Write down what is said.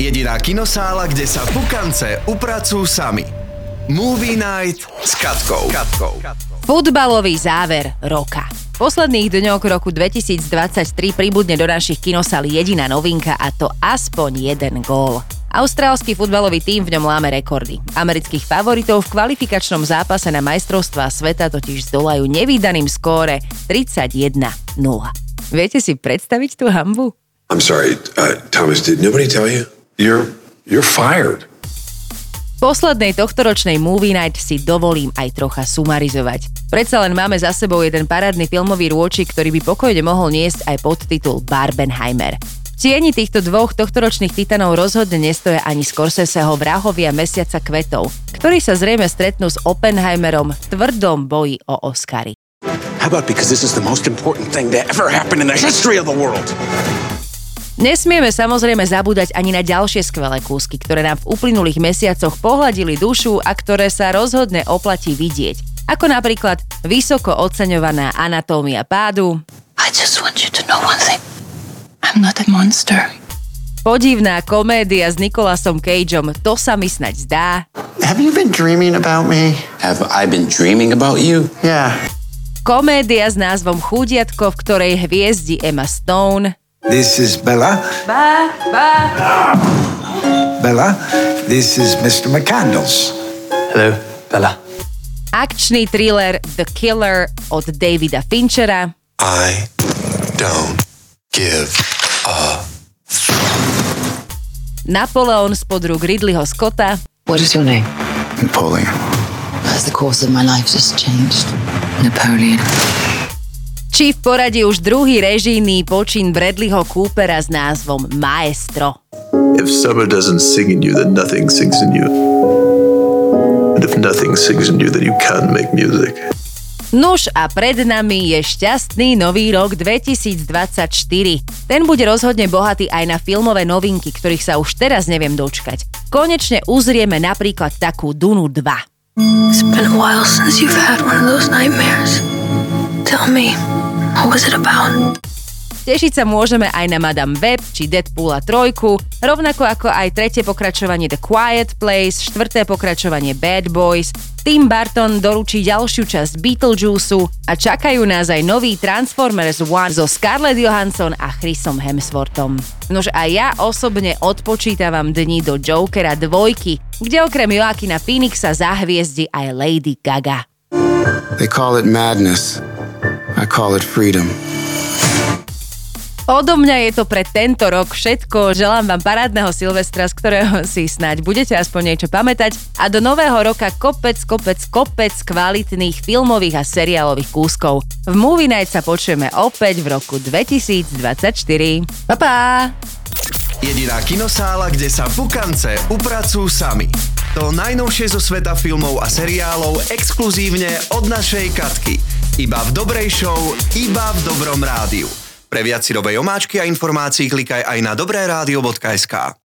Jediná kinosála, kde sa pukance upracujú sami. Movie Night s Katkou. Katkou. Futbalový záver roka. V posledných dňoch roku 2023 pribudne do našich kinosál jediná novinka a to aspoň jeden gól. Austrálsky futbalový tým v ňom láme rekordy. Amerických favoritov v kvalifikačnom zápase na majstrovstvá sveta totiž zdolajú nevýdaným skóre 31-0. Viete si predstaviť tú hambu? I'm sorry, uh, Thomas, did nobody tell you? You're, you're fired. V poslednej tohtoročnej Movie Night si dovolím aj trocha sumarizovať. Predsa len máme za sebou jeden parádny filmový rôčik, ktorý by pokojne mohol niesť aj podtitul Barbenheimer. V tieni týchto dvoch tohtoročných titanov rozhodne nestoja ani Scorseseho vrahovia Mesiaca kvetov, ktorí sa zrejme stretnú s Oppenheimerom v tvrdom boji o Oscary. How about because this is the most important thing that ever happened in the history of the world? Nesmieme samozrejme zabúdať ani na ďalšie skvelé kúsky, ktoré nám v uplynulých mesiacoch pohľadili dušu a ktoré sa rozhodne oplatí vidieť. Ako napríklad vysoko oceňovaná anatómia pádu, I just want you to know one thing. I'm not a monster. podivná komédia s Nikolasom Cageom To sa mi snaď zdá, Have you been dreaming about me? Have I been dreaming about you? Yeah. komédia s názvom Chúdiatko, v ktorej hviezdi Emma Stone, This is Bella. Bella, this is Mr. McCandles. Hello, Bella. akčný thriller The Killer od Davida Finchera, I don't give a Napoleon spod rúk Ridleyho Scotta, What is your name? Napoleon. Has the course of my life just changed? Napoleon. Či v poradí už druhý režijný počin Bradleyho Coopera s názvom Maestro. If summer doesn't sing in you, then nothing sings in you. And if nothing sings in you, then you can't make music. Nuž a pred nami je šťastný nový rok 2024. Ten bude rozhodne bohatý aj na filmové novinky, ktorých sa už teraz neviem dočkať. Konečne uzrieme napríklad takú Dunu 2. It's been a while since you've had one of those nightmares. Tell me, what was it about? Tešiť sa môžeme aj na Madame Web či Deadpoola 3, rovnako ako aj tretie pokračovanie The Quiet Place, štvrté pokračovanie Bad Boys, Tim Burton doručí ďalšiu časť Beetlejuice a čakajú nás aj nový Transformers One so Scarlett Johansson a Chrisom Hemsworthom. Nož a ja osobne odpočítavam dni do Jokera dvojky, kde okrem Joakina Phoenixa zahviezdi aj Lady Gaga. They call it madness. I call it freedom. Odo mňa je to pre tento rok všetko. Želám vám parádneho Silvestra, z ktorého si snáď budete aspoň niečo pamätať. A do nového roka kopec, kopec, kopec kvalitných filmových a seriálových kúskov. V Movie Night sa počujeme opäť v roku 2024. Pa, pa! Jediná kinosála, kde sa pukance upracujú sami. To najnovšie zo sveta filmov a seriálov exkluzívne od našej Katky. Iba v dobrej show, iba v dobrom rádiu. Pre viac si omáčky a informácií klikaj aj na dobré rádio.sk.